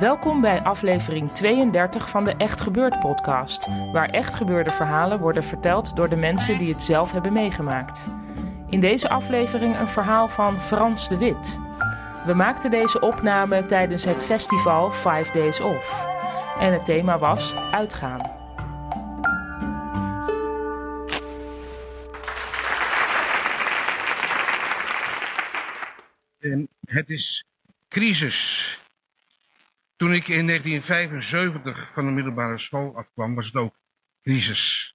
Welkom bij aflevering 32 van de Echt Gebeurd podcast, waar echt gebeurde verhalen worden verteld door de mensen die het zelf hebben meegemaakt. In deze aflevering een verhaal van Frans de Wit. We maakten deze opname tijdens het festival Five Days Off. En het thema was uitgaan. En het is crisis. Toen ik in 1975 van de middelbare school afkwam, was het ook crisis.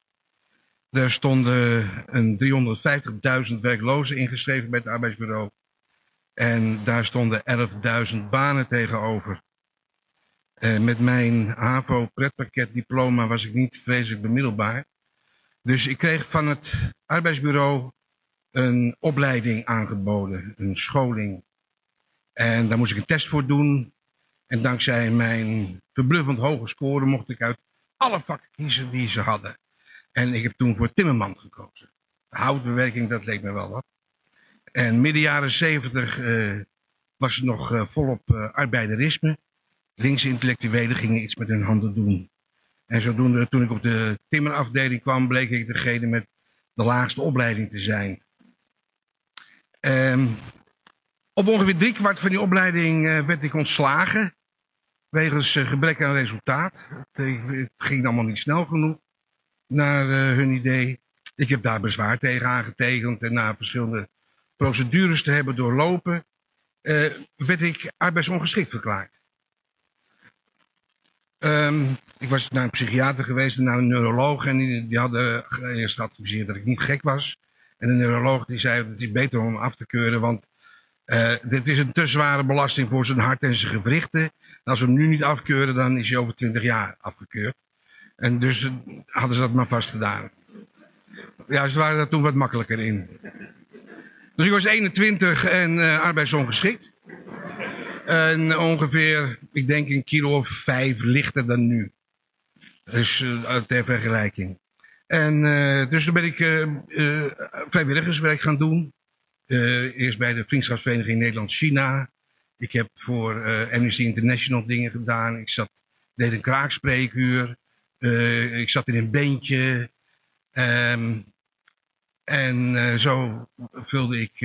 Er stonden een 350.000 werklozen ingeschreven bij het arbeidsbureau. En daar stonden 11.000 banen tegenover. Eh, met mijn HAVO-pretpakketdiploma was ik niet vreselijk bemiddelbaar. Dus ik kreeg van het arbeidsbureau een opleiding aangeboden, een scholing. En daar moest ik een test voor doen. En dankzij mijn verbluffend hoge score mocht ik uit alle vakken kiezen die ze hadden. En ik heb toen voor timmerman gekozen. Houtbewerking, dat leek me wel wat. En midden jaren zeventig eh, was het nog eh, volop eh, arbeiderisme. Linkse intellectuelen gingen iets met hun handen doen. En zodoende, toen ik op de timmerafdeling kwam, bleek ik degene met de laagste opleiding te zijn. Ehm, op ongeveer driekwart van die opleiding werd ik ontslagen. Wegens eh, gebrek aan resultaat. Het, eh, het ging allemaal niet snel genoeg. Naar eh, hun idee. Ik heb daar bezwaar tegen aangetekend. En na verschillende procedures te hebben doorlopen. werd ik arbeidsongeschikt verklaard. Ehm, ik was naar een psychiater geweest en naar een neuroloog. En die, hadden eerst geadviseerd dat ik niet gek was. En de neuroloog die zei, het is beter om af te keuren, want eh, dit is een te zware belasting voor zijn hart en zijn gewrichten. En als we hem nu niet afkeuren, dan is hij over 20 jaar afgekeurd. En dus eh, hadden ze dat maar vast gedaan. Ja, ze waren daar toen wat makkelijker in. Dus ik was 21 en eh, arbeidsongeschikt. En ongeveer, ik denk een kilo of vijf lichter dan nu. Dus eh, ter vergelijking. En dus toen ben ik vrijwilligerswerk gaan doen. Eerst bij de Vriendschapsvereniging Nederland-China. Ik heb voor eh, Amnesty International dingen gedaan. Ik zat, deed een kraakspreekuur. Eh, ik zat in een beentje. Ehm, en eh, zo vulde ik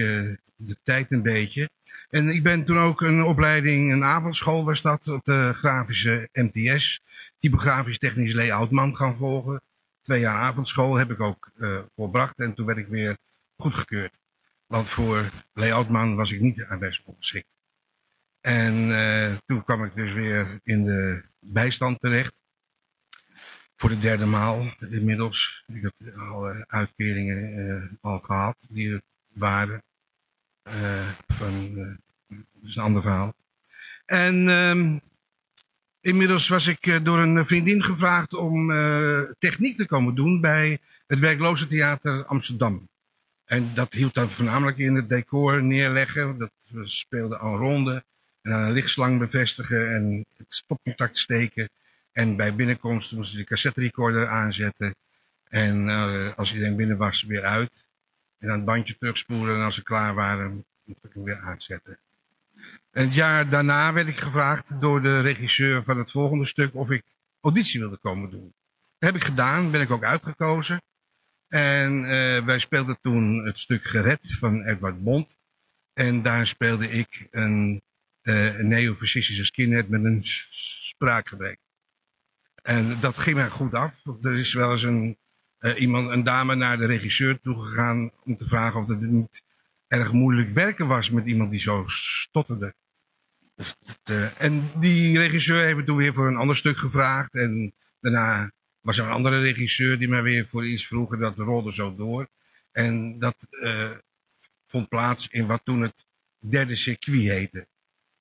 de tijd een beetje. En ik ben toen ook een opleiding, een avondschool was dat, op de grafische MTS. Typografisch technisch layoutman gaan volgen. Twee jaar avondschool heb ik ook volbracht en toen werd ik weer goedgekeurd. Want voor layoutman was ik niet arbeidsongeschikt. En eh, toen kwam ik dus weer in de bijstand terecht. Voor de derde maal inmiddels. Ik heb alle uitkeringen eh, al gehad die er waren. Eh, van, dat is een ander verhaal. En ehm, inmiddels was ik door een vriendin gevraagd om techniek te komen doen bij het Werklozentheater Amsterdam. En dat hield dan voornamelijk in het decor neerleggen. Dat we speelden aan ronde. En een lichtslang bevestigen en het stopcontact steken. En bij binnenkomst moesten de cassette recorder aanzetten. En eh, als iedereen binnen was, weer uit. En dan het bandje terugspoelen en als ze klaar waren, moest ik hem weer aanzetten. En het jaar daarna werd ik gevraagd door de regisseur van het volgende stuk of ik auditie wilde komen doen. Dat heb ik gedaan, ben ik ook uitgekozen. En eh, wij speelden toen het stuk Gered van Edward Bond. En daar speelde ik een, eh een neofascistische skinhead met een spraakgebrek. En dat ging mij goed af. Er is wel eens een, eh, iemand, een dame naar de regisseur toegegaan om te vragen of het niet erg moeilijk werken was met iemand die zo stotterde. uh, en die regisseur heeft me toen weer voor een ander stuk gevraagd. En daarna was een andere regisseur die mij weer voor iets vroeg. En dat rolde zo door. En dat uh, vond plaats in wat toen het derde circuit heette.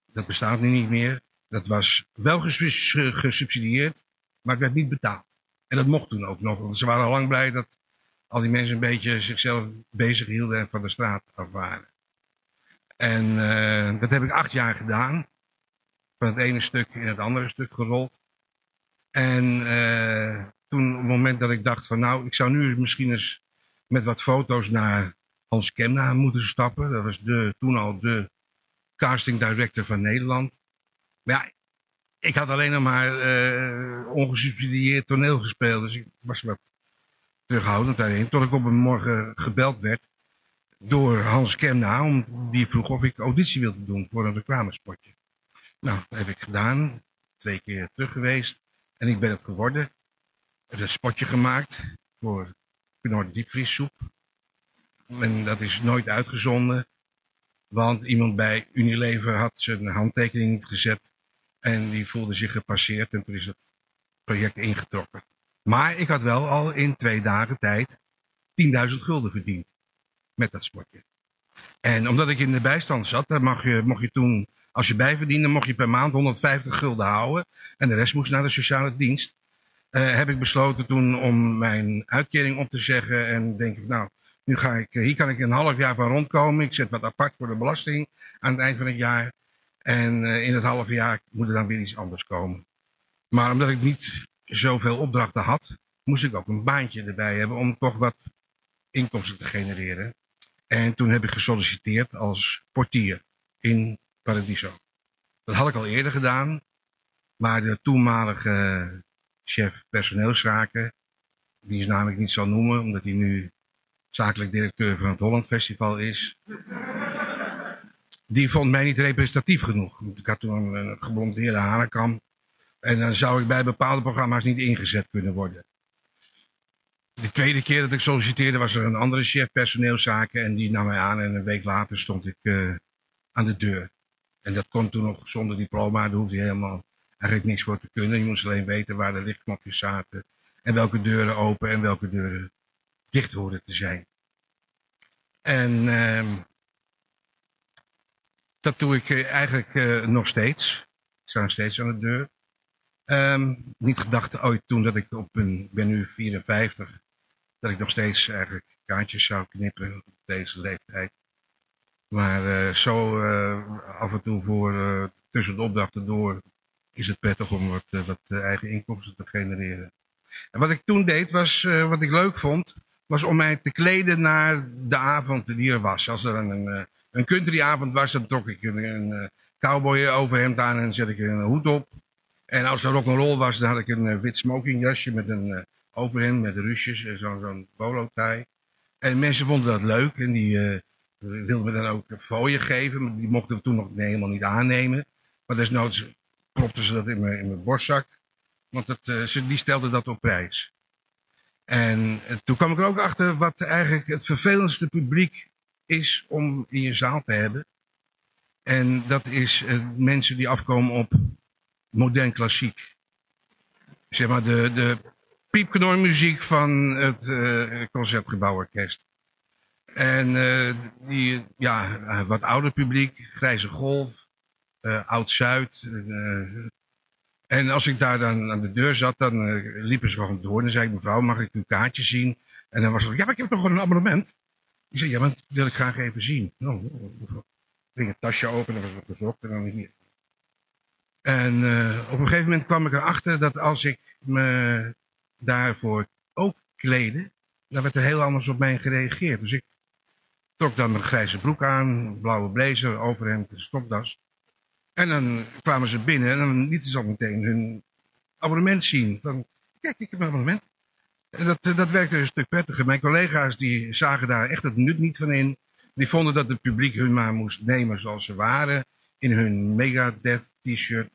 Dat bestaat nu niet meer. Dat was wel gesubsidieerd, maar het werd niet betaald. En dat mocht toen ook nog. Want ze waren al lang blij dat al die mensen een beetje zichzelf bezig hielden en van de straat af waren. En uh, dat heb ik acht jaar gedaan. Van het ene stuk in het andere stuk gerold. En uh, toen op het moment dat ik dacht van nou, ik zou nu misschien eens met wat foto's naar Hans Kemna moeten stappen. Dat was de, toen al de casting director van Nederland. Maar ja, ik had alleen nog maar uh, ongesubsidieerd toneel gespeeld. Dus ik was wat terughoudend daarin. Tot ik op een morgen gebeld werd door Hans Kemna. Om, die vroeg of ik auditie wilde doen voor een reclamespotje. Nou, dat heb ik gedaan. Twee keer terug geweest. En ik ben het geworden. Ik heb een spotje gemaakt voor Knor diepvriessoep. En dat is nooit uitgezonden. Want iemand bij Unilever had zijn handtekening gezet. En die voelde zich gepasseerd. En toen is het project ingetrokken. Maar ik had wel al in twee dagen tijd 10.000 gulden verdiend. Met dat spotje. En omdat ik in de bijstand zat, mag je, mocht je toen, als je bijverdiende, mocht je per maand 150 gulden houden. En de rest moest naar de sociale dienst. Uh, heb ik besloten toen om mijn uitkering op te zeggen. En denk ik, nou, nu ga ik, hier kan ik een half jaar van rondkomen. Ik zet wat apart voor de belasting aan het eind van het jaar. En uh, in het half jaar moet er dan weer iets anders komen. Maar omdat ik niet zoveel opdrachten had, moest ik ook een baantje erbij hebben om toch wat inkomsten te genereren. En toen heb ik gesolliciteerd als portier in Dat had ik al eerder gedaan, maar de toenmalige chef personeelszaken, die is namelijk niet zal noemen, omdat hij nu zakelijk directeur van het Holland Festival is. Die vond mij niet representatief genoeg. Ik had toen een geblondeerde hanenkam. En dan zou ik bij bepaalde programma's niet ingezet kunnen worden. De tweede keer dat ik solliciteerde was er een andere chef personeelszaken en die nam mij aan en een week later stond ik uh, aan de deur. En dat kon toen nog zonder diploma, daar hoefde je helemaal eigenlijk niks voor te kunnen. Je moest alleen weten waar de lichtknopjes zaten en welke deuren open en welke deuren dicht hoorden te zijn. En uh, dat doe ik eh, eigenlijk uh, nog steeds. Ik sta nog steeds aan de deur. Um, niet gedacht ooit toen dat ik op een, ben nu 54, dat ik nog steeds eigenlijk kaartjes zou knippen op deze leeftijd. Maar uh, zo uh, af en toe voor uh, tussen de opdrachten door is het prettig om wat, wat eigen inkomsten te genereren. En wat ik toen deed was, wat ik leuk vond, was om mij te kleden naar de avond die er was. Als er een, een countryavond was, dan trok ik een, een cowboy overhemd aan en zet ik een hoed op. En als er rock'n'roll was, dan had ik een wit smokingjasje met een overhemd met rusjes en zo'n zo tie. En mensen vonden dat leuk en die wilden me dan ook fooien geven. Maar die mochten we toen nog helemaal niet aannemen. Maar desnoods propten ze dat in mijn, in mijn borstzak. Want het, ze, die stelden dat op prijs. En toen kwam ik er ook achter wat eigenlijk het vervelendste publiek is om in je zaal te hebben. En dat is mensen die afkomen op modern klassiek. Zeg maar de, de piepknormuziek van het uh. En uh, die, ja, wat ouder publiek, Grijze Golf, uh, Oud-Zuid. en als ik daar dan aan de deur zat, dan liepen ze gewoon door. En dan zei ik, mevrouw, mag ik uw kaartje zien? En dan was het ja, maar ik heb toch een abonnement. Ik zei, ja, maar dat wil ik graag even zien. Nou, ik ging een tasje open en was het gezocht en dan hier. En op een gegeven moment kwam ik erachter dat als ik me daarvoor ook kleden, dan werd er heel anders op mij gereageerd. Dus ik trok dan mijn grijze broek aan, blauwe blazer, overhemd, stokdas. En dan kwamen ze binnen en dan lieten ze al meteen hun abonnement zien. Van, kijk, ik heb een abonnement. En dat, eh, dat werkte een stuk prettiger. Mijn collega's die zagen daar echt het nut niet van in. Die vonden dat het publiek hun maar moest nemen zoals ze waren. In hun Megadeth t-shirt.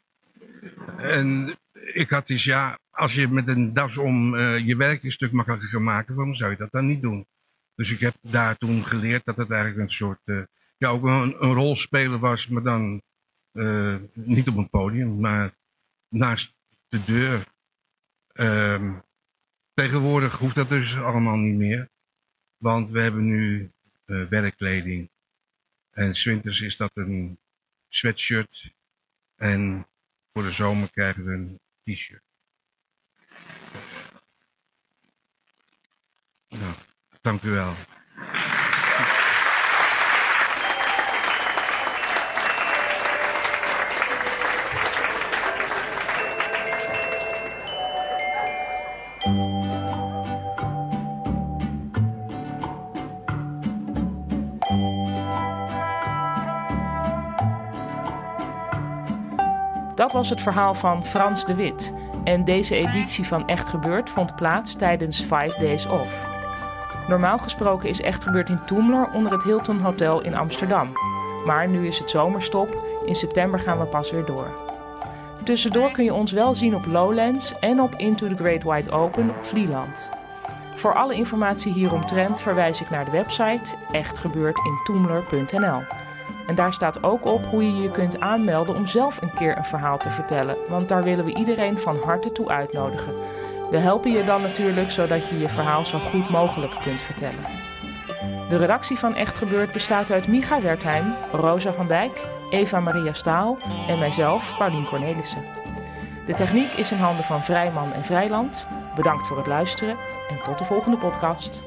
En ik had dus, ja, als je met een das om uh, je werk een stuk makkelijker kan maken, waarom zou je dat dan niet doen? Dus ik heb daar toen geleerd dat het eigenlijk een soort, uh, ja, ook een, een rolspeler was, maar dan Eh, niet op een podium, maar naast de deur. Ehm, tegenwoordig hoeft dat dus allemaal niet meer. Want we hebben nu uh, werkkleding. En zwinters is dat een sweatshirt. En voor de zomer krijgen we een t-shirt. Nou, dank u wel. Dat was het verhaal van Frans de Wit. En deze editie van Echt Gebeurd vond plaats tijdens Five Days Off. Normaal gesproken is Echt Gebeurd in Toemler onder het Hilton Hotel in Amsterdam. Maar nu is het zomerstop. In september gaan we pas weer door. Tussendoor kun je ons wel zien op Lowlands en op Into the Great Wide Open op Vlieland. Voor alle informatie hieromtrent verwijs ik naar de website echtgebeurdintoemler.nl. En daar staat ook op hoe je je kunt aanmelden om zelf een keer een verhaal te vertellen. Want daar willen we iedereen van harte toe uitnodigen. We helpen je dan natuurlijk zodat je je verhaal zo goed mogelijk kunt vertellen. De redactie van Echt Gebeurd bestaat uit Micha Wertheim, Rosa van Dijk, Eva Maria Staal en mijzelf, Paulien Cornelissen. De techniek is in handen van Vrijman en Vrijland. Bedankt voor het luisteren en tot de volgende podcast.